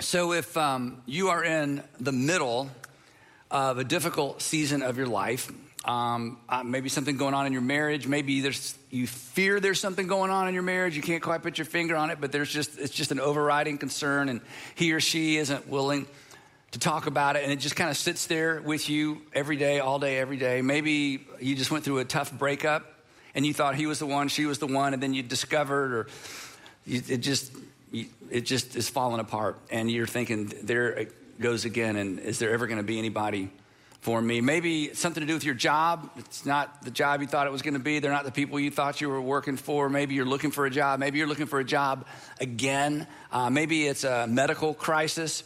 So, if um, you are in the middle of a difficult season of your life, um, uh, maybe something going on in your marriage, maybe there's you fear there's something going on in your marriage, you can't quite put your finger on it, but there's just it's just an overriding concern, and he or she isn't willing to talk about it, and it just kind of sits there with you every day, all day, every day. Maybe you just went through a tough breakup, and you thought he was the one, she was the one, and then you discovered, or you, it just it just is falling apart. And you're thinking, there it goes again. And is there ever going to be anybody for me? Maybe something to do with your job. It's not the job you thought it was going to be. They're not the people you thought you were working for. Maybe you're looking for a job. Maybe you're looking for a job again. Uh, maybe it's a medical crisis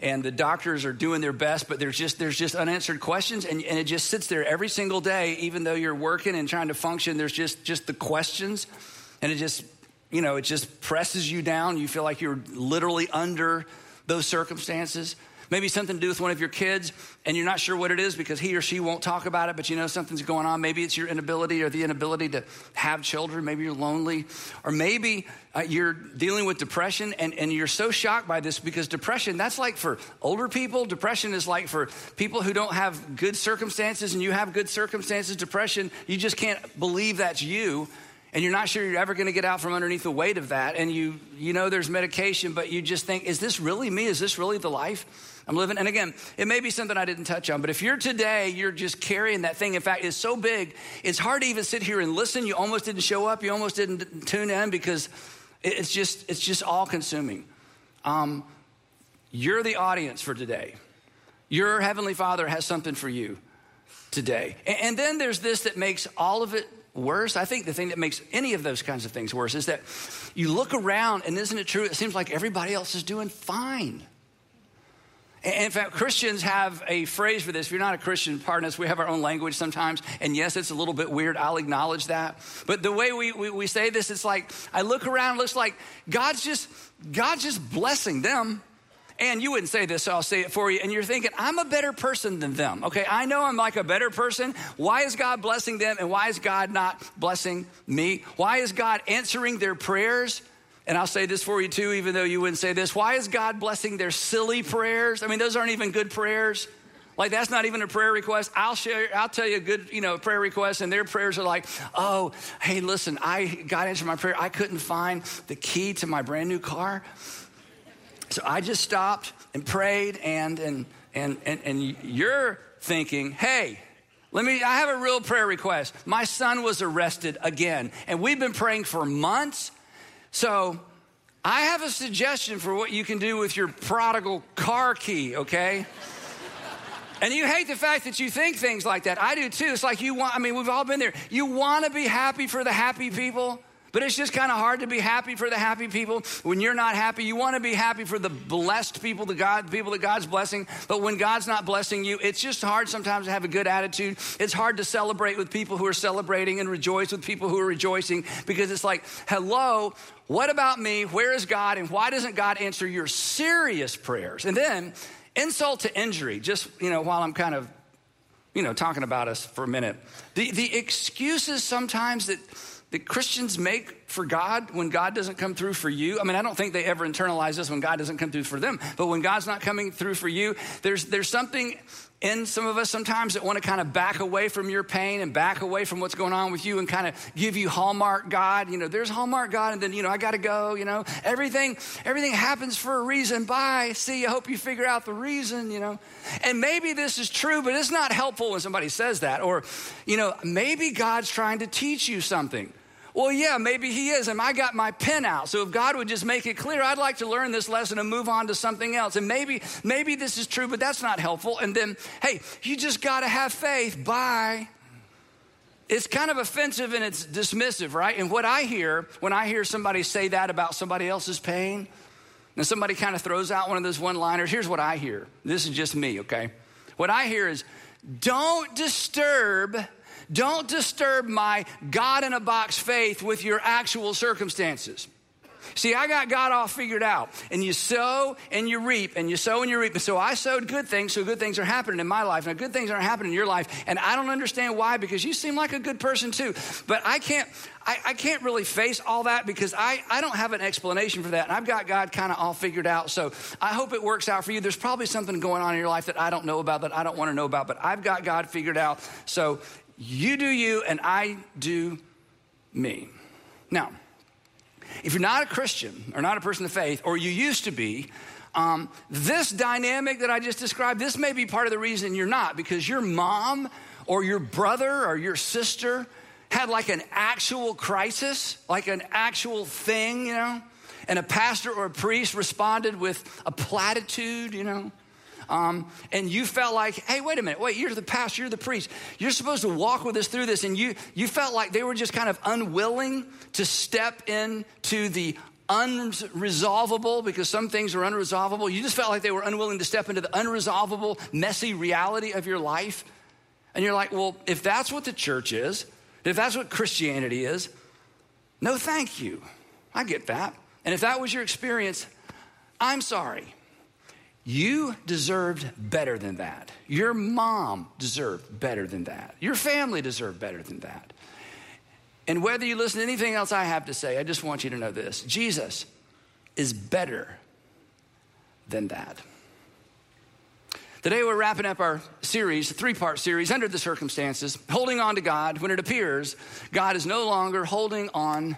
and the doctors are doing their best, but there's just there's just unanswered questions, and, and, it just sits there every single day, even though you're working and trying to function. There's just just the questions, and it just you know, it just presses you down. You feel like you're literally under those circumstances. Maybe something to do with one of your kids, and you're not sure what it is because he or she won't talk about it, but you know something's going on. Maybe it's your inability or the inability to have children. Maybe you're lonely. Or maybe uh, you're dealing with depression, and, and you're so shocked by this because depression, that's like for older people. Depression is like for people who don't have good circumstances, and you have good circumstances. Depression, you just can't believe that's you and you're not sure you're ever going to get out from underneath the weight of that and you you know there's medication but you just think is this really me? Is this really the life i'm living? And again it may be something i didn't touch on but if you're today you're just carrying that thing in fact it's so big it's hard to even sit here and listen. You almost didn't show up you almost didn't tune in because it's just it's just all consuming um, you're the audience for today. Your heavenly father has something for you today. And, and then there's this that makes all of it worse. I think the thing that makes any of those kinds of things worse is that you look around and isn't it true? It seems like everybody else is doing fine. In fact, Christians have a phrase for this. If you're not a Christian, pardon us, we have our own language sometimes. And yes, it's a little bit weird. I'll acknowledge that. But the way we, we, we say this, it's like I look around, it looks like God's just, God's just blessing them. And you wouldn't say this, so I'll say it for you. And you're thinking, I'm a better person than them. Okay, I know I'm like a better person. Why is God blessing them and why is God not blessing me? Why is God answering their prayers? And I'll say this for you too, even though you wouldn't say this. Why is God blessing their silly prayers? I mean, those aren't even good prayers. Like that's not even a prayer request. I'll share, I'll tell you a good, you know, prayer request, and their prayers are like, oh, hey, listen, I God answered my prayer. I couldn't find the key to my brand new car. So I just stopped and prayed, and, and, and, and, and you're thinking, hey, let me, I have a real prayer request. My son was arrested again, and we've been praying for months. So I have a suggestion for what you can do with your prodigal car key, okay? And you hate the fact that you think things like that. I do too. It's like you want, I mean, we've all been there. You want to be happy for the happy people. But it's just kind of hard to be happy for the happy people when you're not happy. You want to be happy for the blessed people, the God, people that God's blessing. But when God's not blessing you, it's just hard sometimes to have a good attitude. It's hard to celebrate with people who are celebrating and rejoice with people who are rejoicing because it's like, hello, what about me? Where is God? And why doesn't God answer your serious prayers? And then insult to injury, just, you know, while I'm kind of, you know, talking about us for a minute. The, the excuses sometimes that, that Christians make for God when God doesn't come through for you. I mean, I don't think they ever internalize this when God doesn't come through for them. But when God's not coming through for you, there's there's something in some of us sometimes that want to kind of back away from your pain and back away from what's going on with you and kind of give you hallmark God. You know, there's hallmark God, and then you know I got to go. You know, everything everything happens for a reason. Bye. See, I hope you figure out the reason. You know, and maybe this is true, but it's not helpful when somebody says that. Or, you know, maybe God's trying to teach you something. Well, yeah, maybe he is. And I got my pen out. So if God would just make it clear, I'd like to learn this lesson and move on to something else. And maybe, maybe this is true, but that's not helpful. And then, hey, you just got to have faith. Bye. it's kind of offensive and it's dismissive, right? And what I hear when I hear somebody say that about somebody else's pain, and somebody kind of throws out one of those one liners, here's what I hear. This is just me, okay? What I hear is, don't disturb, don't disturb my God in a box faith with your actual circumstances. See, I got God all figured out. And you sow and you reap, and you sow and you reap. And so I sowed good things, so good things are happening in my life. Now, good things aren't happening in your life. And I don't understand why, because you seem like a good person too. But I can't, I, I can't really face all that because I, I don't have an explanation for that. And I've got God kind of all figured out. So I hope it works out for you. There's probably something going on in your life that I don't know about, that I don't want to know about, but I've got God figured out. So you do you, and I do me. Now, if you're not a Christian or not a person of faith, or you used to be, um, this dynamic that I just described, this may be part of the reason you're not, because your mom or your brother or your sister had like an actual crisis, like an actual thing, you know, and a pastor or a priest responded with a platitude, you know. Um, and you felt like, hey, wait a minute, wait, you're the pastor, you're the priest. You're supposed to walk with us through this. And you, you felt like they were just kind of unwilling to step into the unresolvable because some things are unresolvable. You just felt like they were unwilling to step into the unresolvable, messy reality of your life. And you're like, well, if that's what the church is, if that's what Christianity is, no thank you. I get that. And if that was your experience, I'm sorry. You deserved better than that. Your mom deserved better than that. Your family deserved better than that. And whether you listen to anything else I have to say, I just want you to know this Jesus is better than that. Today, we're wrapping up our series, three part series, Under the Circumstances, holding on to God when it appears God is no longer holding on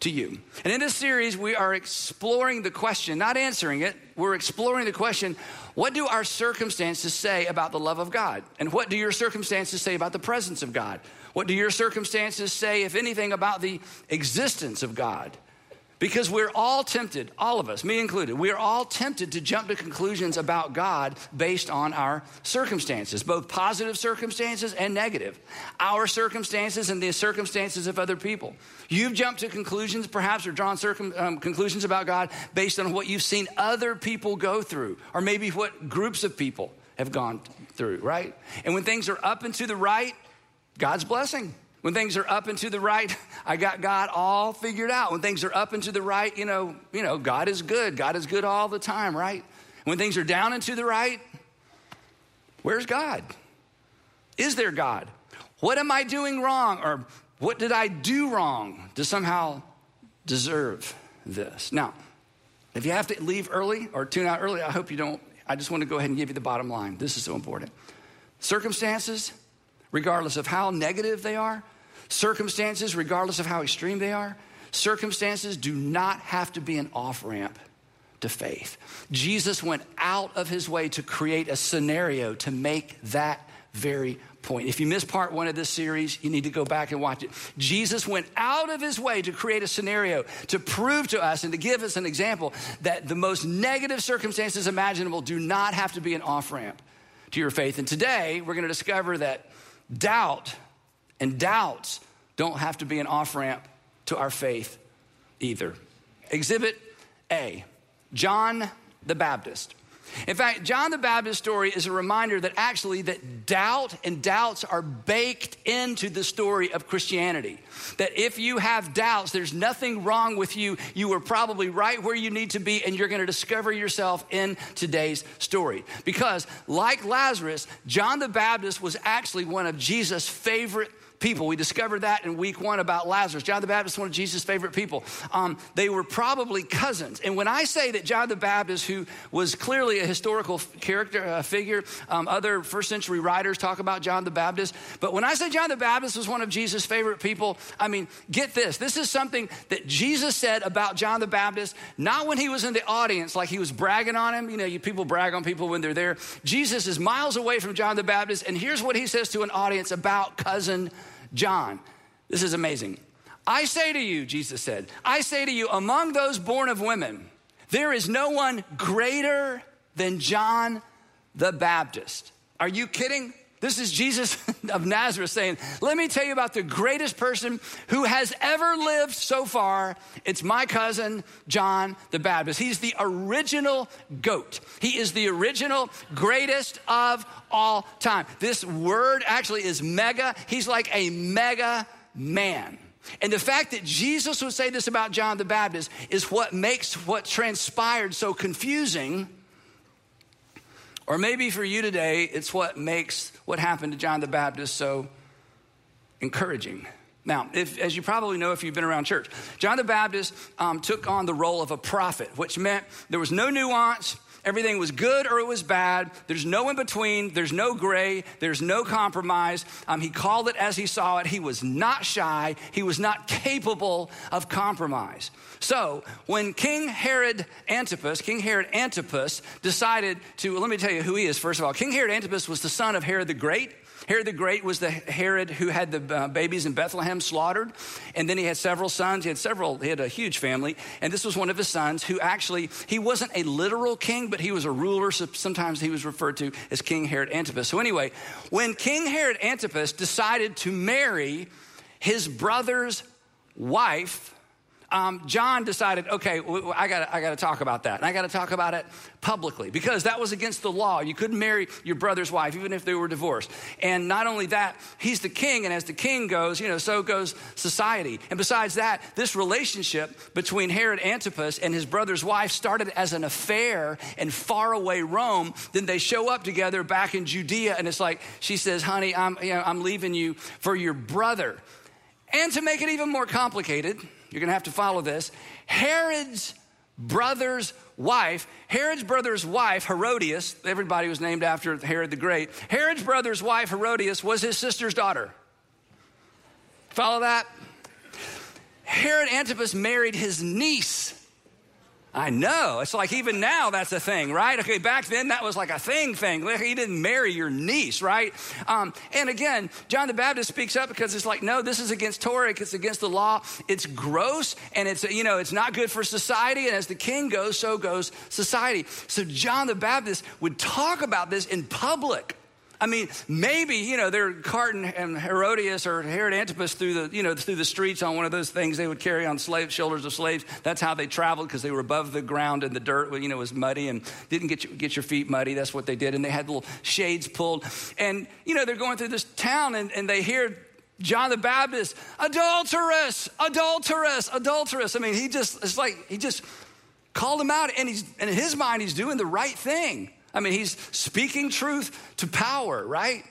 to you. And in this series, we are exploring the question, not answering it, we're exploring the question what do our circumstances say about the love of God? And what do your circumstances say about the presence of God? What do your circumstances say, if anything, about the existence of God? Because we're all tempted, all of us, me included, we are all tempted to jump to conclusions about God based on our circumstances, both positive circumstances and negative. Our circumstances and the circumstances of other people. You've jumped to conclusions, perhaps, or drawn circum, um, conclusions about God based on what you've seen other people go through, or maybe what groups of people have gone through, right? And when things are up and to the right, God's blessing. When things are up and to the right, I got God all figured out. When things are up and to the right, you know, you know, God is good. God is good all the time, right? When things are down and to the right, where's God? Is there God? What am I doing wrong? Or what did I do wrong to somehow deserve this? Now, if you have to leave early or tune out early, I hope you don't. I just want to go ahead and give you the bottom line. This is so important. Circumstances, regardless of how negative they are, circumstances, regardless of how extreme they are, circumstances do not have to be an off ramp to faith. Jesus went out of his way to create a scenario to make that very point. If you missed part one of this series, you need to go back and watch it. Jesus went out of his way to create a scenario to prove to us and to give us an example that the most negative circumstances imaginable do not have to be an off ramp to your faith. And today, we're going to discover that Doubt and doubts don't have to be an off ramp to our faith either. Exhibit A John the Baptist. In fact, John the Baptist story is a reminder that actually that doubt and doubts are baked into the story of Christianity. That if you have doubts, there's nothing wrong with you. You are probably right where you need to be and you're going to discover yourself in today's story. Because like Lazarus, John the Baptist was actually one of Jesus' favorite people. We discovered that in week one about Lazarus. John the Baptist, is one of Jesus' favorite people. Um, they were probably cousins. And when I say that John the Baptist, who was clearly a historical character, a figure, um, other first century writers talk about John the Baptist. But when I say John the Baptist was one of Jesus' favorite people, I mean, get this. This is something that Jesus said about John the Baptist, not when he was in the audience, like he was bragging on him. You know, you people brag on people when they're there. Jesus is miles away from John the Baptist, and here's what he says to an audience about cousin John. This is amazing. I say to you, Jesus said, I say to you, among those born of women, there is no one greater than John the Baptist. Are you kidding? This is Jesus of Nazareth saying, Let me tell you about the greatest person who has ever lived so far. It's my cousin, John the Baptist. He's the original goat. He is the original greatest of all time. This word actually is mega. He's like a mega man. And the fact that Jesus would say this about John the Baptist is what makes what transpired so confusing or maybe for you today, it's what makes what happened to John the Baptist so encouraging. Now, if, as you probably know if you've been around church, John the Baptist um, took on the role of a prophet, which meant there was no nuance. Everything was good or it was bad. There's no in between. There's no gray. There's no compromise. Um, he called it as he saw it. He was not shy. He was not capable of compromise. So when King Herod Antipas, King Herod Antipas decided to, let me tell you who he is, first of all. King Herod Antipas was the son of Herod the Great. Herod the Great was the Herod who had the uh, babies in Bethlehem slaughtered. And then he had several sons. He had several, he had a huge family. And this was one of his sons who actually, he wasn't a literal king, but he was a ruler. So sometimes he was referred to as King Herod Antipas. So anyway, when King Herod Antipas decided to marry his brother's wife, um, John decided, okay, I got I to talk about that. And I got to talk about it publicly because that was against the law. You couldn't marry your brother's wife, even if they were divorced. And not only that, he's the king. And as the king goes, you know, so goes society. And besides that, this relationship between Herod Antipas and his brother's wife started as an affair in faraway Rome. Then they show up together back in Judea. And it's like, she says, honey, I'm, you know, I'm leaving you for your brother. And to make it even more complicated, you're going to have to follow this. Herod's brother's wife, Herod's brother's wife, Herodias, everybody was named after Herod the Great. Herod's brother's wife, Herodias, was his sister's daughter. Follow that? Herod Antipas married his niece. I know. It's like even now that's a thing, right? Okay, back then that was like a thing thing. He didn't marry your niece, right? Um, and again, John the Baptist speaks up because it's like, no, this is against Torah. It's against the law. It's gross and it's, you know, it's not good for society. And as the king goes, so goes society. So John the Baptist would talk about this in public. I mean, maybe, you know, they're carting and Herodias or Herod Antipas through the, you know, through the streets on one of those things they would carry on slave, shoulders of slaves. That's how they traveled because they were above the ground and the dirt, you know, was muddy and didn't get, you, get your feet muddy. That's what they did. And they had little shades pulled. And, you know, they're going through this town and, and they hear John the Baptist, adulteress, adulteress, adulteress. I mean, he just, it's like, he just called him out and he's, and in his mind, he's doing the right thing. I mean, he's speaking truth to power, right?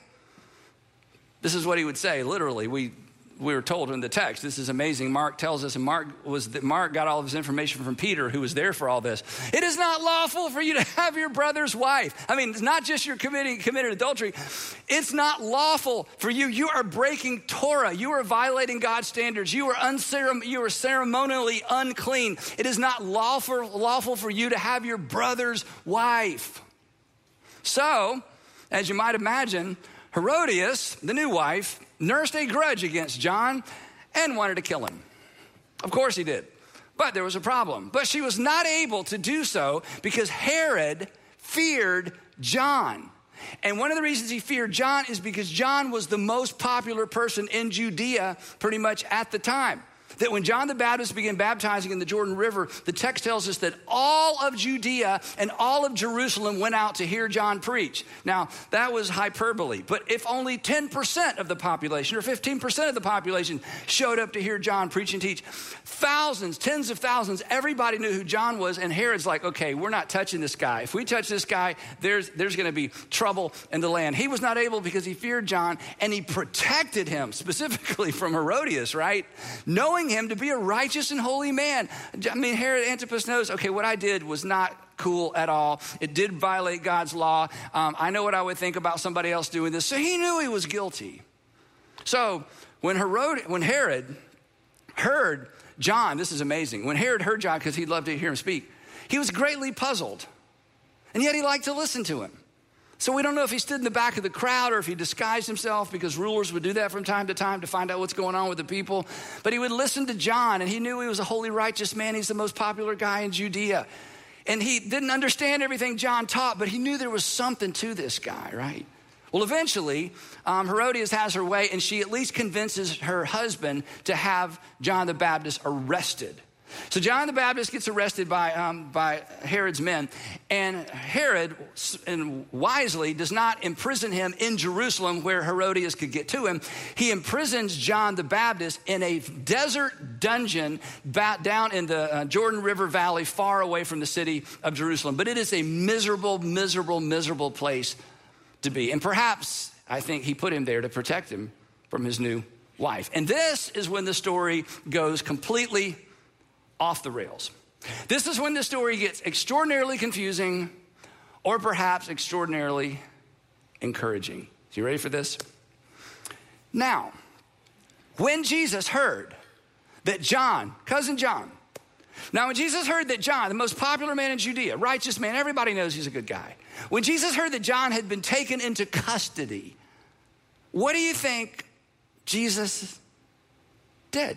This is what he would say, literally. We, we were told in the text. This is amazing. Mark tells us, and Mark was Mark got all of his information from Peter, who was there for all this. It is not lawful for you to have your brother's wife. I mean, it's not just you're committing committed adultery. It's not lawful for you. You are breaking Torah. You are violating God's standards. You are unceremon- you are ceremonially unclean. It is not lawful lawful for you to have your brother's wife. So, as you might imagine, Herodias, the new wife, nursed a grudge against John and wanted to kill him. Of course he did. But there was a problem. But she was not able to do so because Herod feared John. And one of the reasons he feared John is because John was the most popular person in Judea pretty much at the time that when John the Baptist began baptizing in the Jordan River, the text tells us that all of Judea and all of Jerusalem went out to hear John preach. Now, that was hyperbole, but if only 10% of the population or 15% of the population showed up to hear John preach and teach, thousands, tens of thousands, everybody knew who John was, and Herod's like, okay, we're not touching this guy. If we touch this guy, there's, there's going to be trouble in the land. He was not able because he feared John and he protected him specifically from Herodias, right? Knowing him to be a righteous and holy man. I mean, Herod Antipas knows, okay, what I did was not cool at all. It did violate God's law. Um, I know what I would think about somebody else doing this. So he knew he was guilty. So when Herod, when Herod heard John, this is amazing. When Herod heard John, because he'd love to hear him speak, he was greatly puzzled. And yet he liked to listen to him. So we don't know if he stood in the back of the crowd or if he disguised himself because rulers would do that from time to time to find out what's going on with the people. But he would listen to John and he knew he was a holy, righteous man. He's the most popular guy in Judea. And he didn't understand everything John taught, but he knew there was something to this guy, right? Well, eventually, um, Herodias has her way, and she at least convinces her husband to have John the Baptist arrested. So John the Baptist gets arrested by, um, by Herod's men, and Herod, and wisely, does not imprison him in Jerusalem where Herodias could get to him. He imprisons John the Baptist in a desert dungeon down in the uh, Jordan River Valley, far away from the city of Jerusalem. But it is a miserable, miserable, miserable place to be. And perhaps, I think, he put him there to protect him from his new wife. And this is when the story goes completely off the rails. This is when the story gets extraordinarily confusing or perhaps extraordinarily encouraging. You ready for this? Now, when Jesus heard that John, cousin John, now when Jesus heard that John, the most popular man in Judea, righteous man, everybody knows he's a good guy. When Jesus heard that John had been taken into custody, what do you think Jesus did?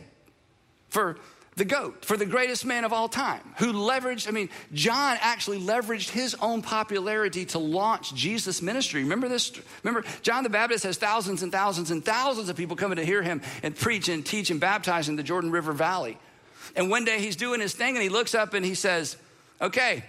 For the goat, for the greatest man of all time, who leveraged, I mean, John actually leveraged his own popularity to launch Jesus' ministry. Remember this? Remember, John the Baptist has thousands and thousands and thousands of people coming to hear him and preach and teach and baptize in the Jordan River Valley. And one day he's doing his thing and he looks up and he says, Okay,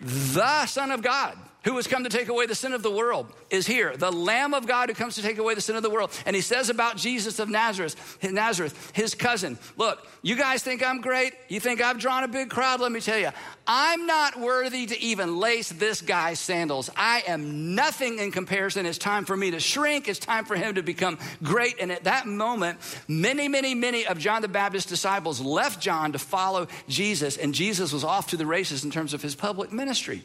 the Son of God who has come to take away the sin of the world is here. The Lamb of God who comes to take away the sin of the world. And he says about Jesus of Nazareth, Nazareth, his cousin, look, you guys think I'm great? You think I've drawn a big crowd? Let me tell you, I'm not worthy to even lace this guy's sandals. I am nothing in comparison. It's time for me to shrink. It's time for him to become great. And at that moment, many, many, many of John the Baptist's disciples left John to follow Jesus, and Jesus was off to the races in terms of his public ministry.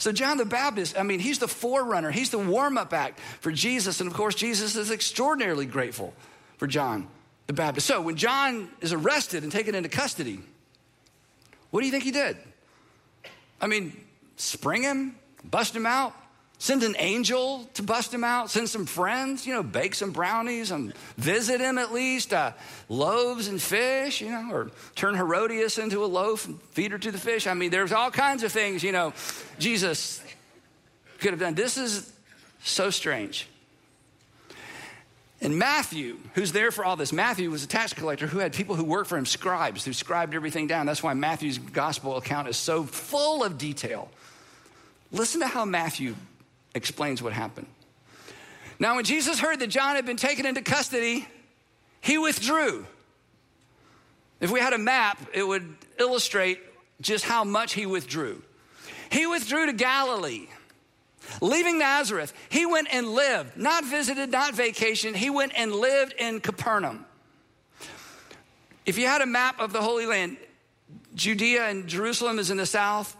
So, John the Baptist, I mean, he's the forerunner, he's the warm up act for Jesus. And of course, Jesus is extraordinarily grateful for John the Baptist. So, when John is arrested and taken into custody, what do you think he did? I mean, spring him, bust him out, Send an angel to bust him out. Send some friends, you know, bake some brownies and visit him at least. Uh, loaves and fish, you know, or turn Herodias into a loaf and feed her to the fish. I mean, there's all kinds of things, you know, Jesus could have done. This is so strange. And Matthew, who's there for all this, Matthew was a tax collector who had people who worked for him, scribes, who scribed everything down. That's why Matthew's gospel account is so full of detail. Listen to how Matthew explains what happened. Now, when Jesus heard that John had been taken into custody, he withdrew. If we had a map, it would illustrate just how much he withdrew. He withdrew to Galilee. Leaving Nazareth, he went and lived, not visited, not vacationed, he went and lived in Capernaum. If you had a map of the Holy Land, Judea and Jerusalem is in the south,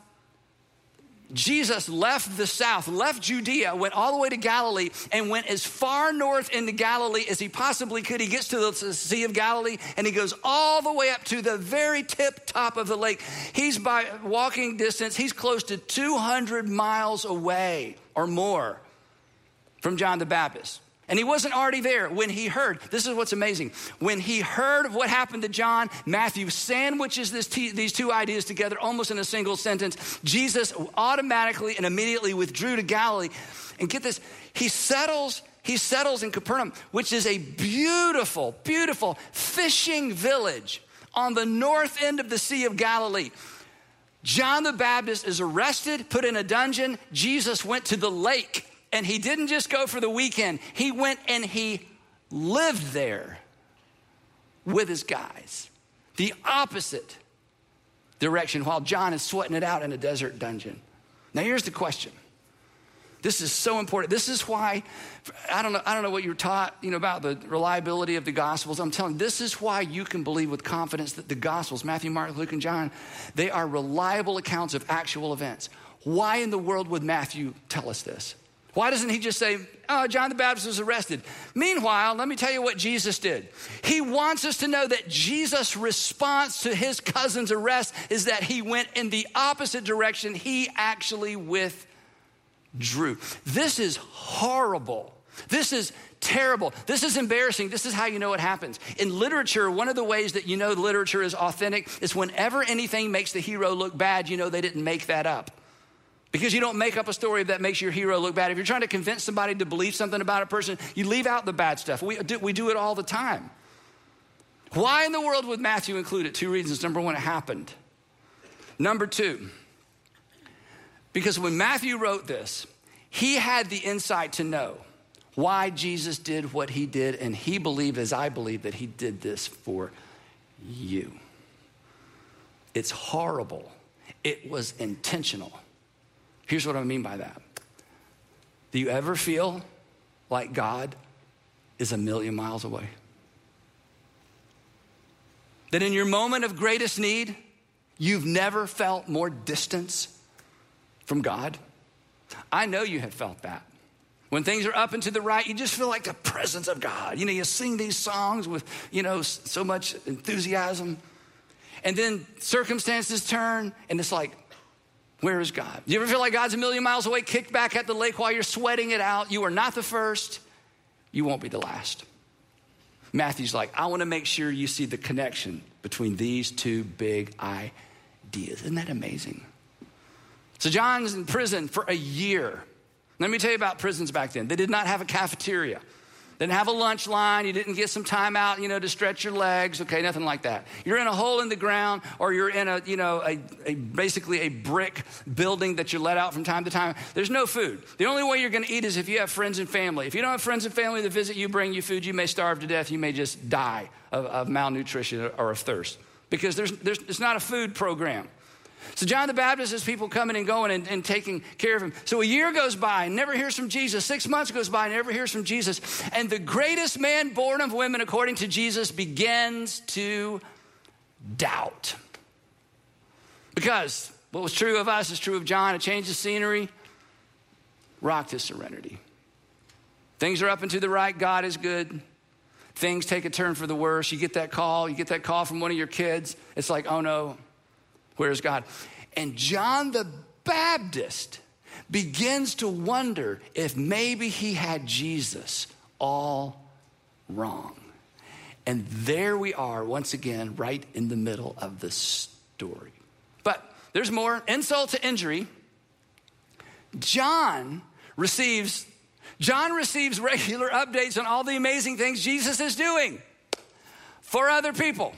Jesus left the south, left Judea, went all the way to Galilee, and went as far north into Galilee as he possibly could. He gets to the Sea of Galilee and he goes all the way up to the very tip top of the lake. He's by walking distance, he's close to 200 miles away or more from John the Baptist. And he wasn't already there when he heard. This is what's amazing. When he heard what happened to John, Matthew sandwiches t- these two ideas together almost in a single sentence. Jesus automatically and immediately withdrew to Galilee. And get this, he settles he settles in Capernaum, which is a beautiful, beautiful fishing village on the north end of the Sea of Galilee. John the Baptist is arrested, put in a dungeon. Jesus went to the lake and he didn't just go for the weekend, he went and he lived there with his guys. The opposite direction while John is sweating it out in a desert dungeon. Now, here's the question. This is so important. This is why I don't know. I don't know what you're taught, you know, about the reliability of the Gospels. I'm telling you, this is why you can believe with confidence that the Gospels, Matthew, Mark, Luke, and John, they are reliable accounts of actual events. Why in the world would Matthew tell us this? Why doesn't he just say, Oh, John the Baptist was arrested? Meanwhile, let me tell you what Jesus did. He wants us to know that Jesus' response to his cousin's arrest is that he went in the opposite direction. He actually withdrew. This is horrible. This is terrible. This is embarrassing. This is how you know it happens. In literature, one of the ways that you know literature is authentic is whenever anything makes the hero look bad, you know they didn't make that up. Because you don't make up a story that makes your hero look bad. If you're trying to convince somebody to believe something about a person, you leave out the bad stuff. We do, we do it all the time. Why in the world would Matthew include it? Two reasons. Number one, it happened. Number two, because when Matthew wrote this, he had the insight to know why Jesus did what he did, and he believed, as I believe, that he did this for you. It's horrible, it was intentional. Here's what I mean by that. Do you ever feel like God is a million miles away? That in your moment of greatest need, you've never felt more distance from God? I know you have felt that. When things are up and to the right, you just feel like the presence of God. You know, you sing these songs with, you know, so much enthusiasm. And then circumstances turn, and it's like, where is God? Do you ever feel like God's a million miles away, kicked back at the lake while you're sweating it out? You are not the first, you won't be the last. Matthew's like, I want to make sure you see the connection between these two big ideas. Isn't that amazing? So, John's in prison for a year. Let me tell you about prisons back then. They did not have a cafeteria. Didn't have a lunch line. You didn't get some time out, you know, to stretch your legs. Okay, nothing like that. You're in a hole in the ground, or you're in a, you know, a, a basically a brick building that you let out from time to time. There's no food. The only way you're going to eat is if you have friends and family. If you don't have friends and family that visit you, bring you food, you may starve to death. You may just die of, of malnutrition or of thirst because there's, there's, it's not a food program. So John the Baptist has people coming and going and, and, taking care of him. So a year goes by never hears from Jesus. Six months goes by never hears from Jesus. And the greatest man born of women, according to Jesus, begins to doubt. Because what was true of us is true of John. A change of scenery rocked his serenity. Things are up and to the right. God is good. Things take a turn for the worse. You get that call. You get that call from one of your kids. It's like, oh no, Where's God? And John the Baptist begins to wonder if maybe he had Jesus all wrong. And there we are, once again, right in the middle of the story. But there's more insult to injury. John receives John receives regular updates on all the amazing things Jesus is doing for other people.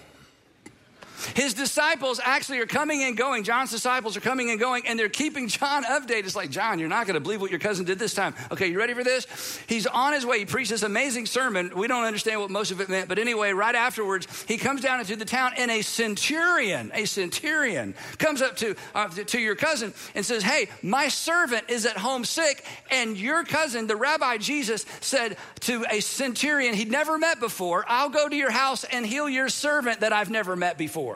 His disciples actually are coming and going. John's disciples are coming and going, and they're keeping John updated. It's like, John, you're not going to believe what your cousin did this time. Okay, you ready for this? He's on his way. He preached this amazing sermon. We don't understand what most of it meant, but anyway, right afterwards, he comes down into the town, and a centurion, a centurion, comes up to, uh, to your cousin and says, Hey, my servant is at home sick, and your cousin, the rabbi Jesus, said to a centurion he'd never met before, I'll go to your house and heal your servant that I've never met before.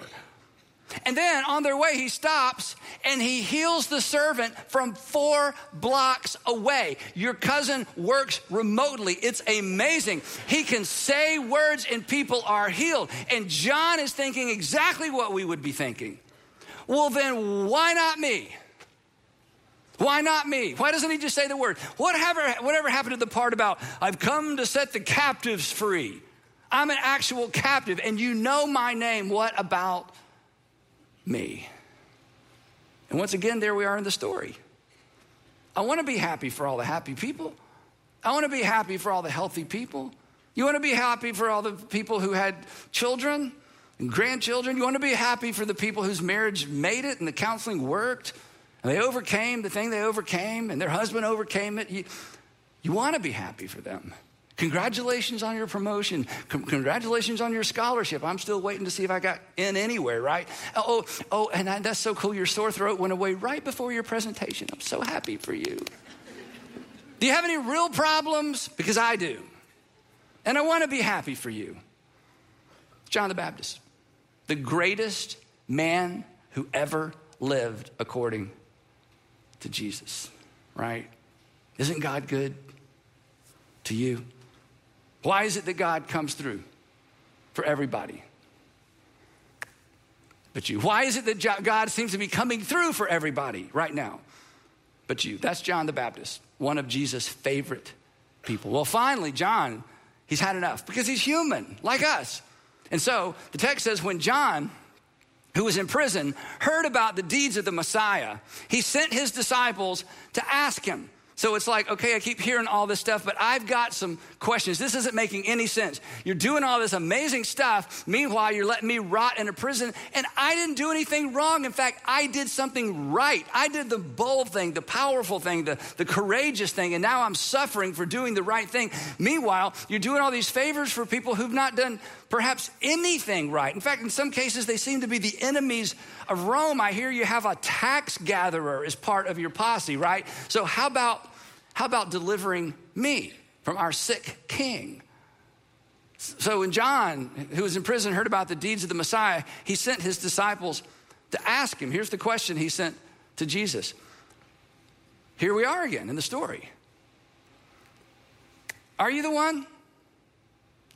And then on their way, he stops and he heals the servant from four blocks away. Your cousin works remotely. It's amazing. He can say words and people are healed. And John is thinking exactly what we would be thinking. Well, then why not me? Why not me? Why doesn't he just say the word? Whatever, whatever happened to the part about, I've come to set the captives free? I'm an actual captive, and you know my name. What about me. And once again, there we are in the story. I want to be happy for all the happy people. I want to be happy for all the healthy people. You want to be happy for all the people who had children and grandchildren. You want to be happy for the people whose marriage made it and the counseling worked and they overcame the thing they overcame and their husband overcame it. You, you want to be happy for them. Congratulations on your promotion. congratulations on your scholarship. I'm still waiting to see if I got in anywhere, right? Oh, oh, and that's so cool. Your sore throat went away right before your presentation. I'm so happy for you. do you have any real problems? Because I do. And I want to be happy for you. John the Baptist, the greatest man who ever lived according to Jesus, right? Isn't God good to you? Why is it that God comes through for everybody? But you. Why is it that God seems to be coming through for everybody right now? But you. That's John the Baptist, one of Jesus' favorite people. Well, finally, John, he's had enough because he's human like us. And so the text says when John who was in prison, heard about the deeds of the Messiah, he sent his disciples to ask him. So it's like, okay, I keep hearing all this stuff, but I've got some questions. This isn't making any sense. You're doing all this amazing stuff. Meanwhile, you're letting me rot in a prison, and I didn't do anything wrong. In fact, I did something right. I did the bold thing, the powerful thing, the, the courageous thing, and now I'm suffering for doing the right thing. Meanwhile, you're doing all these favors for people who've not done perhaps anything right. In fact, in some cases, they seem to be the enemies of Rome. I hear you have a tax gatherer as part of your posse, right? So, how about how about delivering me from our sick king? So when John, who was in prison, heard about the deeds of the Messiah, he sent his disciples to ask him. Here's the question he sent to Jesus. Here we are again in the story. Are you the one?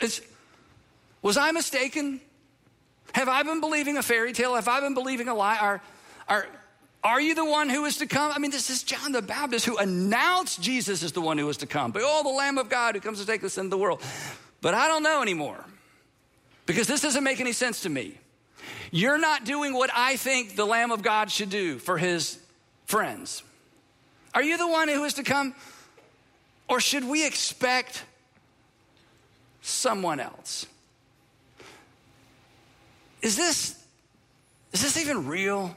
It's, was I mistaken? Have I been believing a fairy tale? Have I been believing a lie? Are, are, are you the one who is to come? I mean, this is John the Baptist who announced Jesus is the one who is to come. Behold, the Lamb of God who comes to take sin of the world. But I don't know anymore because this doesn't make any sense to me. You're not doing what I think the Lamb of God should do for his friends. Are you the one who is to come? Or should we expect someone else? Is this, is this even real?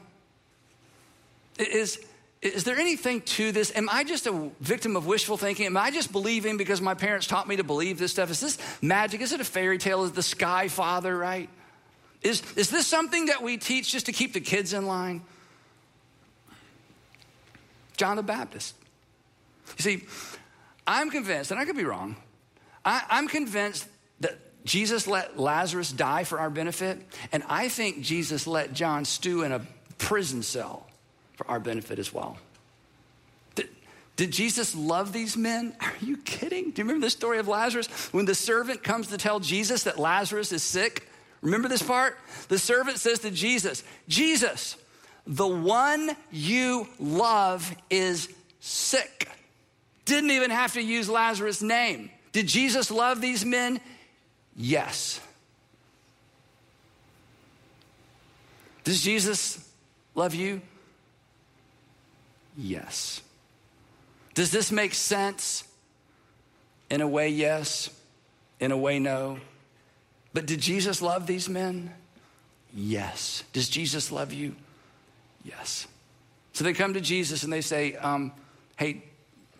Is, is there anything to this? Am I just a victim of wishful thinking? Am I just believing because my parents taught me to believe this stuff? Is this magic? Is it a fairy tale? Is the sky father, right? Is, is this something that we teach just to keep the kids in line? John the Baptist. You see, I'm convinced, and I could be wrong, I, I'm convinced that Jesus let Lazarus die for our benefit, and I think Jesus let John stew in a prison cell for our benefit as well. Did, did Jesus love these men? Are you kidding? Do you remember the story of Lazarus? When the servant comes to tell Jesus that Lazarus is sick, remember this part? The servant says to Jesus, Jesus, the one you love is sick. Didn't even have to use Lazarus' name. Did Jesus love these men? Yes. Does Jesus love you? Yes. Does this make sense? In a way, yes. In a way, no. But did Jesus love these men? Yes. Does Jesus love you? Yes. So they come to Jesus and they say, um, Hey,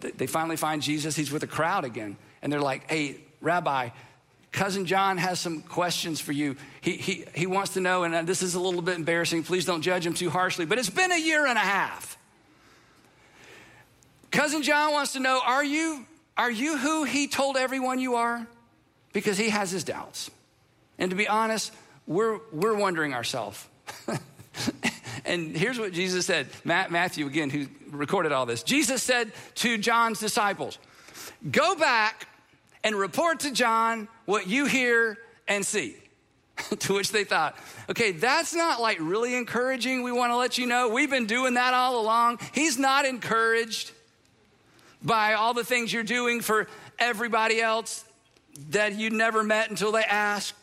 they finally find Jesus. He's with a crowd again. And they're like, Hey, Rabbi, cousin John has some questions for you. He, he, he wants to know, and this is a little bit embarrassing. Please don't judge him too harshly, but it's been a year and a half. Cousin John wants to know are you, are you who he told everyone you are? Because he has his doubts. And to be honest, we're, we're wondering ourselves. and here's what Jesus said Matthew, again, who recorded all this. Jesus said to John's disciples, Go back and report to John what you hear and see. to which they thought, okay, that's not like really encouraging. We want to let you know we've been doing that all along. He's not encouraged by all the things you're doing for everybody else that you never met until they ask.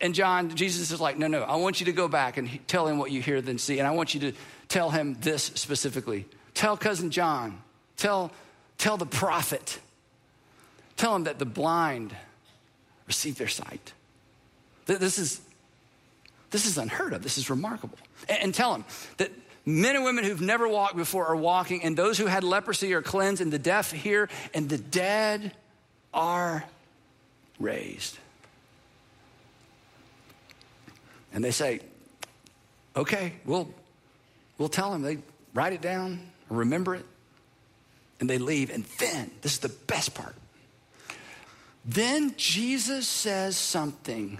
And John, Jesus is like, no, no, I want you to go back and tell him what you hear then see. And I want you to tell him this specifically. Tell cousin John, tell, tell the prophet, tell him that the blind receive their sight. This is, this is unheard of. This is remarkable. And, tell him that Men and women who've never walked before are walking, and those who had leprosy are cleansed, and the deaf hear, and the dead are raised. And they say, okay, we'll, we'll tell them. They write it down, remember it, and they leave. And then, this is the best part. Then Jesus says something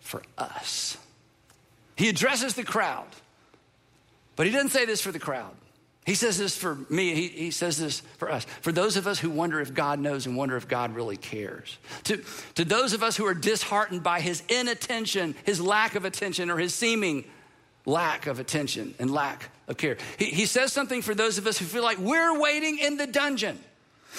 for us. He addresses the crowd. But he doesn't say this for the crowd. He says this for me, he, he, says this for us. For those of us who wonder if God knows and wonder if God really cares. To, to those of us who are disheartened by his inattention, his lack of attention, or his seeming lack of attention and lack of care. He, he says something for those of us who feel like we're waiting in the dungeon.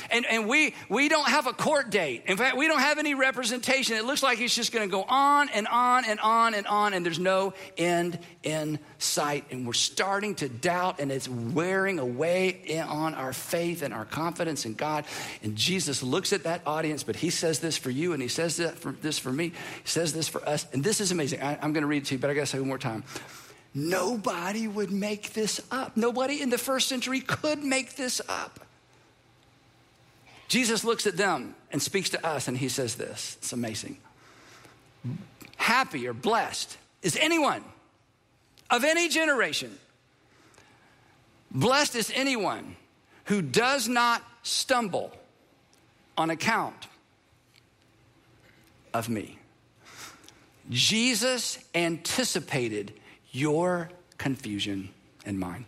And, and we, we don't have a court date. In fact, we don't have any representation. It looks like it's just going to go on and on and on and on, and there's no end in sight. And we're starting to doubt, and it's wearing away on our faith and our confidence in God. And Jesus looks at that audience, but he says this for you, and he says for, this for me. He says this for us. And this is amazing. I, I'm going to read it to you, but I got to say one more time. Nobody would make this up. Nobody in the first century could make this up. Jesus looks at them and speaks to us, and he says this it's amazing. Happy or blessed is anyone of any generation. Blessed is anyone who does not stumble on account of me. Jesus anticipated your confusion and mine.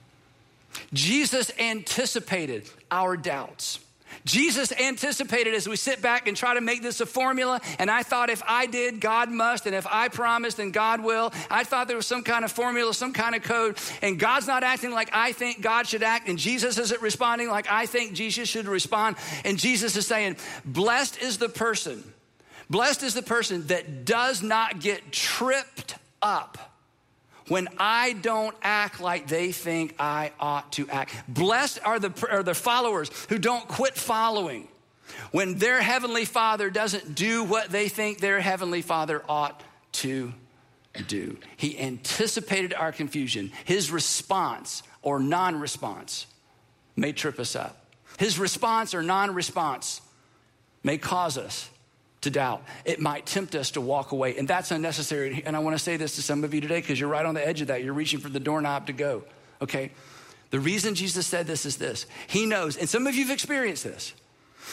Jesus anticipated our doubts. Jesus anticipated as we sit back and try to make this a formula. And I thought if I did, God must. And if I promised, then God will. I thought there was some kind of formula, some kind of code. And God's not acting like I think God should act. And Jesus isn't responding like I think Jesus should respond. And Jesus is saying, Blessed is the person, blessed is the person that does not get tripped up when I don't act like they think I ought to act. Blessed are the, are the followers who don't quit following when their heavenly father doesn't do what they think their heavenly father ought to do. He anticipated our confusion. His response or non response may trip us up. His response or non response may cause us to doubt. It might tempt us to walk away, and that's unnecessary. And I want to say this to some of you today because you're right on the edge of that. You're reaching for the doorknob to go, okay? The reason Jesus said this is this He knows, and some of you have experienced this,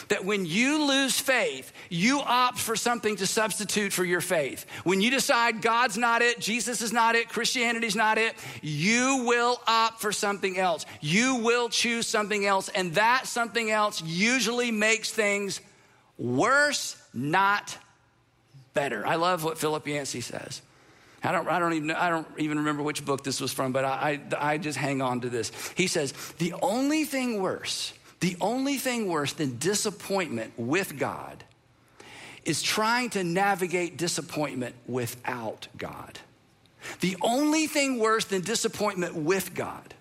that when you lose faith, you opt for something to substitute for your faith. When you decide God's not it, Jesus is not it, Christianity's not it, you will opt for something else. You will choose something else, and that something else usually makes things worse not better. I love what Philip Yancey says. I don't, I don't, even, I don't even remember which book this was from, but I, I, I just hang on to this. He says, The only thing worse, the only thing worse than disappointment with God is trying to navigate disappointment without God. The only thing worse than disappointment with God,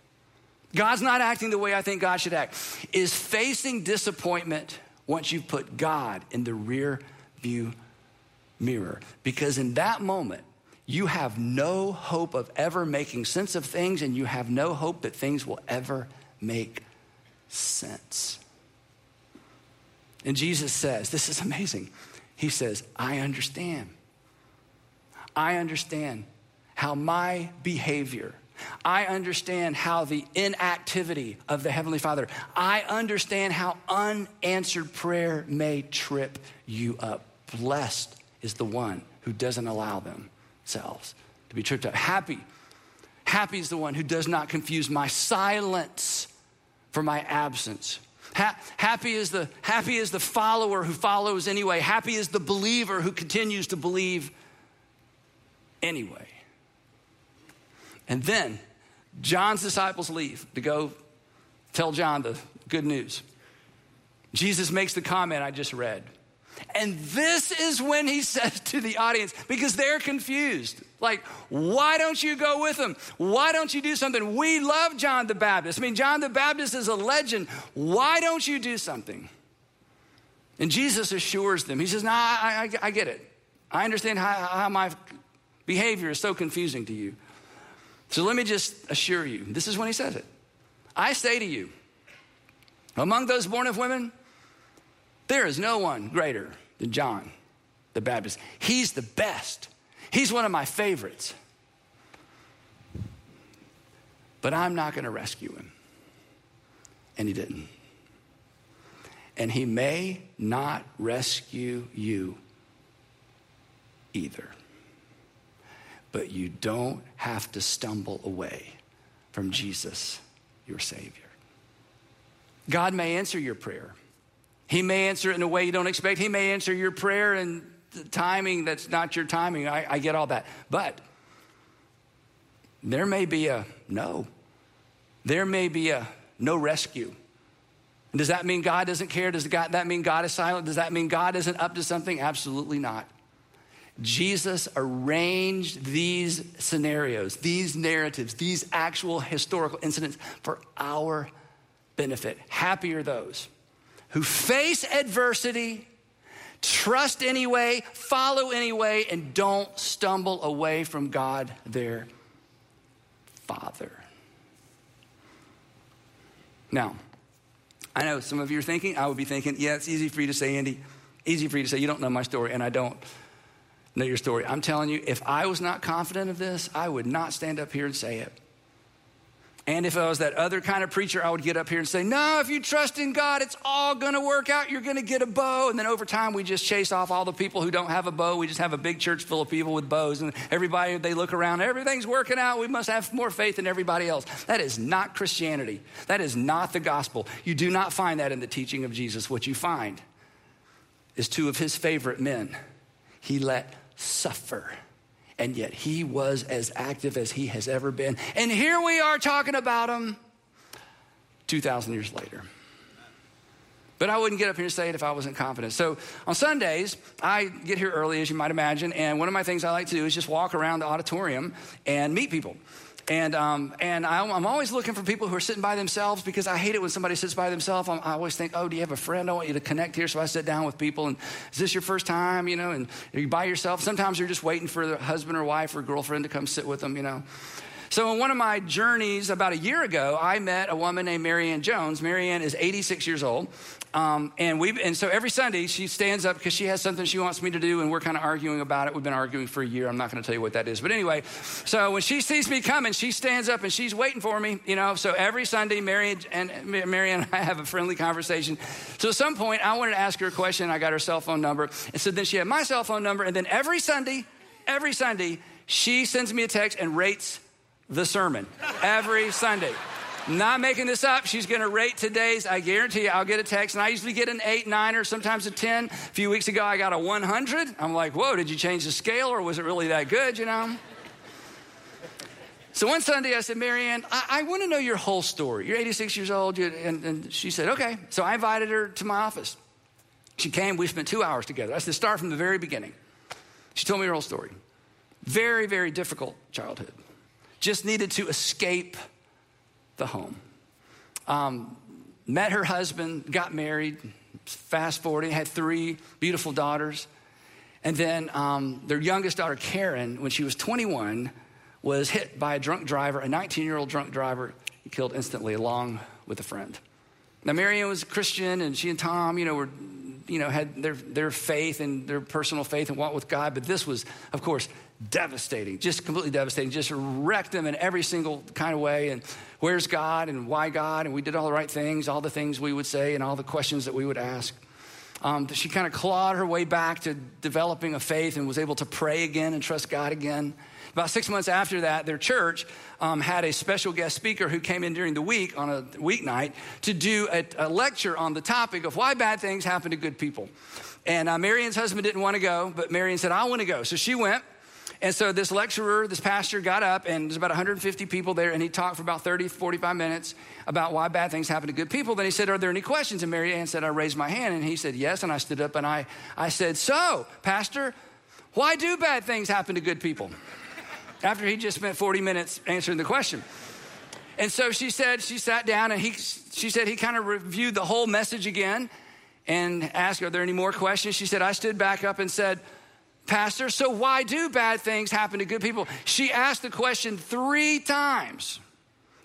God's not acting the way I think God should act, is facing disappointment once you've put God in the rear view mirror. Because in that moment, you have no hope of ever making sense of things, and you have no hope that things will ever make sense. And Jesus says, This is amazing. He says, I understand. I understand how my behavior I understand how the inactivity of the Heavenly Father, I understand how unanswered prayer may trip you up. Blessed is the one who doesn't allow themselves to be tripped up. Happy, happy is the one who does not confuse my silence for my absence. Ha- happy is the happy is the follower who follows anyway. Happy is the believer who continues to believe anyway. And then John's disciples leave to go tell John the good news. Jesus makes the comment I just read. And this is when he says to the audience, because they're confused, like, why don't you go with them? Why don't you do something? We love John the Baptist. I mean, John the Baptist is a legend. Why don't you do something? And Jesus assures them, He says, nah, I, I, I, get it. I understand how, how my behavior is so confusing to you. So let me just assure you this is when he says it. I say to you, among those born of women, there is no one greater than John the Baptist. He's the best, he's one of my favorites. But I'm not going to rescue him. And he didn't. And he may not rescue you either but you don't have to stumble away from Jesus, your Savior. God may answer your prayer. He may answer it in a way you don't expect. He may answer your prayer in the timing that's not your timing. I, I get all that. But there may be a no. There may be a no rescue. Does that mean God doesn't care? Does that mean God is silent? Does that mean God isn't up to something? Absolutely not. Jesus arranged these scenarios, these narratives, these actual historical incidents for our benefit. Happy are those who face adversity, trust anyway, follow anyway, and don't stumble away from God, their Father. Now, I know some of you are thinking, I would be thinking, yeah, it's easy for you to say, Andy, easy for you to say, you don't know my story, and I don't know your story. I'm telling you, if I was not confident of this, I would not stand up here and say it. And if I was that other kind of preacher, I would get up here and say, No, if you trust in God, it's all gonna work out. You're gonna get a bow. And then over time, we just chase off all the people who don't have a bow. We just have a big church full of people with bows. And everybody, they look around, everything's working out. We must have more faith than everybody else. That is not Christianity. That is not the gospel. You do not find that in the teaching of Jesus. What you find is two of his favorite men. He let suffer and yet he was as active as he has ever been. And here we are talking about him 2,000 years later. But I wouldn't get up here and say it if I wasn't confident. So on Sundays, I get here early, as you might imagine, and one of my things I like to do is just walk around the auditorium and meet people. And, um, and I'm always looking for people who are sitting by themselves because I hate it when somebody sits by themselves. I'm, i always think, oh, do you have a friend? I want you to connect here. So I sit down with people and is this your first time? You know, and are you by yourself? Sometimes you're just waiting for the husband or wife or girlfriend to come sit with them, you know. So, in one of my journeys about a year ago, I met a woman named Marianne Jones. Marianne is 86 years old. Um, and, we and so every Sunday, she stands up because she has something she wants me to do, and we're kind of arguing about it. We've been arguing for a year. I'm not going to tell you what that is. But anyway, so when she sees me coming, she stands up and she's waiting for me, you know. So every Sunday, Marianne and, Marianne and I have a friendly conversation. So at some point, I wanted to ask her a question. I got her cell phone number. And so then she had my cell phone number. And then every Sunday, every Sunday, she sends me a text and rates the sermon every Sunday. Not making this up. She's going to rate today's. I guarantee you, I'll get a text, and I usually get an eight, nine, or sometimes a 10. A few weeks ago, I got a 100. I'm like, whoa, did you change the scale, or was it really that good, you know? So one Sunday, I said, Marianne, I, I want to know your whole story. You're 86 years old. And, and she said, okay. So I invited her to my office. She came. We spent two hours together. I said, start from the very beginning. She told me her whole story. Very, very difficult childhood just needed to escape the home. Um, met her husband, got married, fast forwarding, had three beautiful daughters. And then um, their youngest daughter, Karen, when she was 21, was hit by a drunk driver, a 19 year old drunk driver, killed instantly along with a friend. Now, Marianne was a Christian, and she and Tom, you know, were, you know, had their, their faith and their personal faith and walk with God. But this was, of course, devastating, just completely devastating, just wrecked them in every single kind of way. And where's God and why God? And we did all the right things, all the things we would say, and all the questions that we would ask. Um, she kind of clawed her way back to developing a faith and was able to pray again and trust God again. About six months after that, their church um, had a special guest speaker who came in during the week on a weeknight to do a, a lecture on the topic of why bad things happen to good people. And uh, Marianne's husband didn't want to go, but Marianne said, I want to go. So she went. And so this lecturer, this pastor got up, and there's about 150 people there, and he talked for about 30, 45 minutes about why bad things happen to good people. Then he said, Are there any questions? And Marianne said, I raised my hand. And he said, Yes. And I stood up and I, I said, So, Pastor, why do bad things happen to good people? After he just spent 40 minutes answering the question. And so she said, she sat down and he, she said he kind of reviewed the whole message again and asked, Are there any more questions? She said, I stood back up and said, Pastor, so why do bad things happen to good people? She asked the question three times.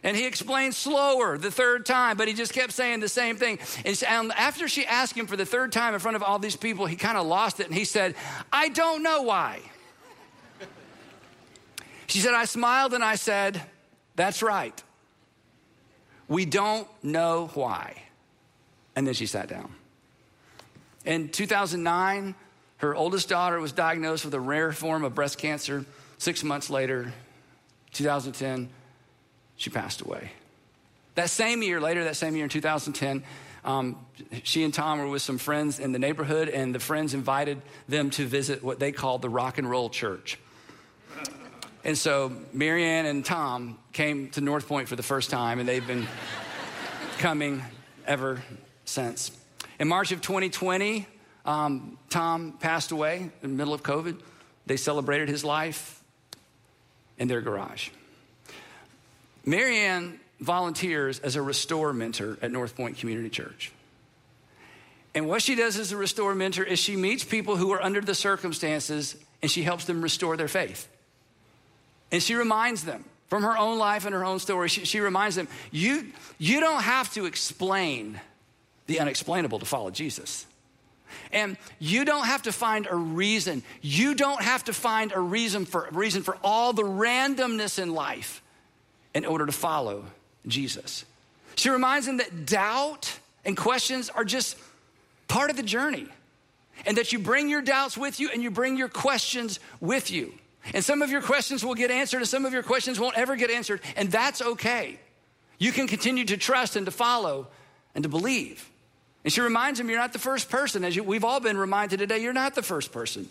And he explained slower the third time, but he just kept saying the same thing. And after she asked him for the third time in front of all these people, he kind of lost it and he said, I don't know why. She said, I smiled and I said, That's right. We don't know why. And then she sat down. In 2009, her oldest daughter was diagnosed with a rare form of breast cancer. Six months later, 2010, she passed away. That same year, later that same year in 2010, um, she and Tom were with some friends in the neighborhood, and the friends invited them to visit what they called the rock and roll church. And so Marianne and Tom came to North Point for the first time, and they've been coming ever since. In March of 2020, um, Tom passed away in the middle of COVID. They celebrated his life in their garage. Marianne volunteers as a restore mentor at North Point Community Church. And what she does as a restore mentor is she meets people who are under the circumstances and she helps them restore their faith. And she reminds them from her own life and her own story, she, she reminds them, you, you don't have to explain the unexplainable to follow Jesus. And you don't have to find a reason. You don't have to find a reason for, a reason for all the randomness in life in order to follow Jesus. She reminds them that doubt and questions are just part of the journey, and that you bring your doubts with you and you bring your questions with you. And some of your questions will get answered, and some of your questions won't ever get answered, and that's okay. You can continue to trust and to follow and to believe. And she reminds him, You're not the first person. As you, we've all been reminded today, you're not the first person.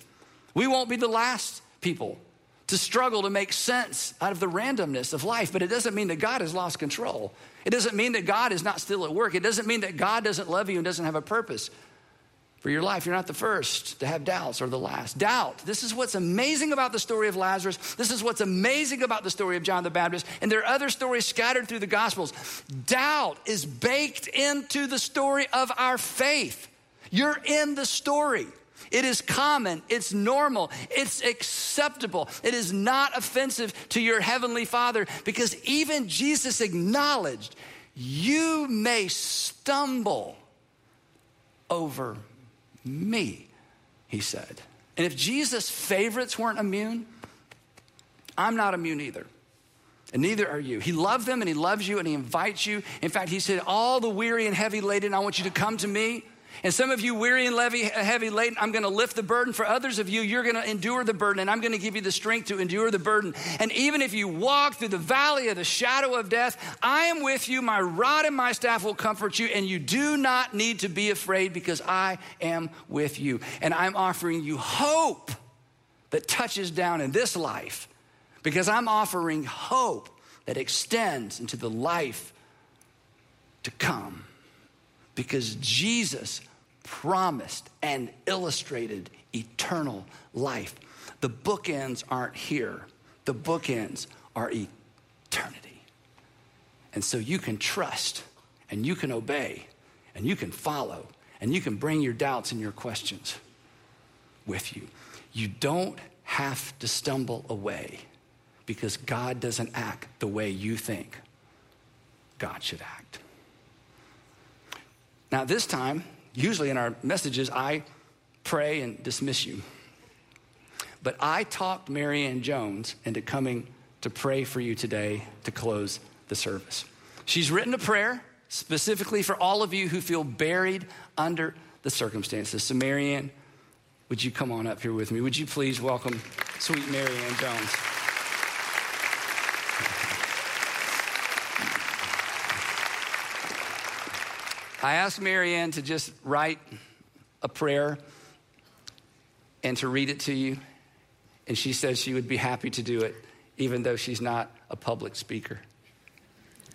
We won't be the last people to struggle to make sense out of the randomness of life, but it doesn't mean that God has lost control. It doesn't mean that God is not still at work. It doesn't mean that God doesn't love you and doesn't have a purpose for your life. You're not the first to have doubts or the last. Doubt. This is what's amazing about the story of Lazarus. This is what's amazing about the story of John the Baptist. And there are other stories scattered through the Gospels. Doubt is baked into the story of our faith. You're in the story. It is common, it's normal, it's acceptable. It is not offensive to your heavenly Father because even Jesus acknowledged you may stumble over me, he said. And if Jesus' favorites weren't immune, I'm not immune either. And neither are you. He loved them and he loves you and he invites you. In fact, he said, All the weary and heavy laden, I want you to come to me. And some of you weary and heavy laden, I'm going to lift the burden. For others of you, you're going to endure the burden, and I'm going to give you the strength to endure the burden. And even if you walk through the valley of the shadow of death, I am with you. My rod and my staff will comfort you, and you do not need to be afraid because I am with you. And I'm offering you hope that touches down in this life because I'm offering hope that extends into the life to come because Jesus promised and illustrated eternal life. The bookends aren't here, the bookends are eternity. And so you can trust and you can obey and you can follow and you can bring your doubts and your questions with you. You don't have to stumble away because God doesn't act the way you think God should act. Now, this time, usually in our messages, I pray and dismiss you. But I talked Marianne Jones into coming to pray for you today to close the service. She's written a prayer specifically for all of you who feel buried under the circumstances. So, Marianne, would you come on up here with me? Would you please welcome sweet Marianne Jones? I asked Marianne to just write a prayer and to read it to you. And she says she would be happy to do it, even though she's not a public speaker.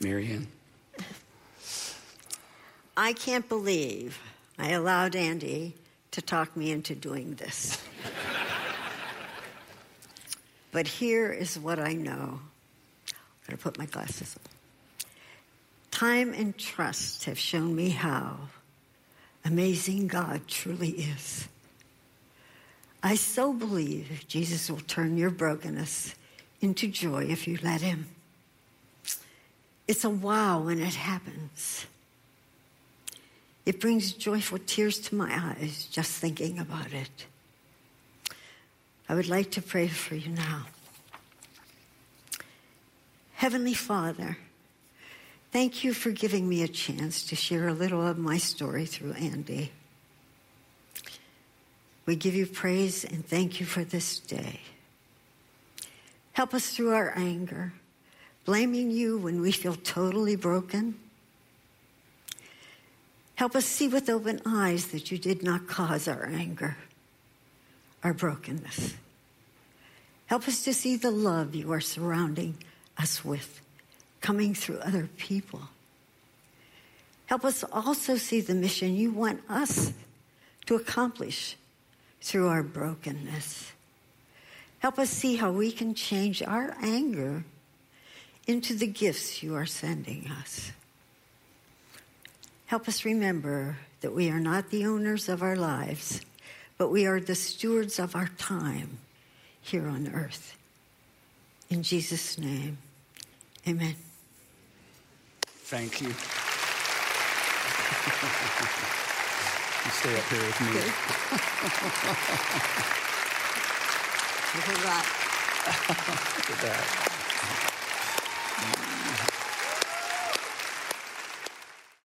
Marianne. I can't believe I allowed Andy to talk me into doing this. but here is what I know. I'm going to put my glasses on. Time and trust have shown me how amazing God truly is. I so believe Jesus will turn your brokenness into joy if you let Him. It's a wow when it happens. It brings joyful tears to my eyes just thinking about it. I would like to pray for you now. Heavenly Father, Thank you for giving me a chance to share a little of my story through Andy. We give you praise and thank you for this day. Help us through our anger, blaming you when we feel totally broken. Help us see with open eyes that you did not cause our anger, our brokenness. Help us to see the love you are surrounding us with coming through other people. Help us also see the mission you want us to accomplish through our brokenness. Help us see how we can change our anger into the gifts you are sending us. Help us remember that we are not the owners of our lives, but we are the stewards of our time here on earth. In Jesus' name, amen. Thank you. you stay up here with me. Look at that. Look at that.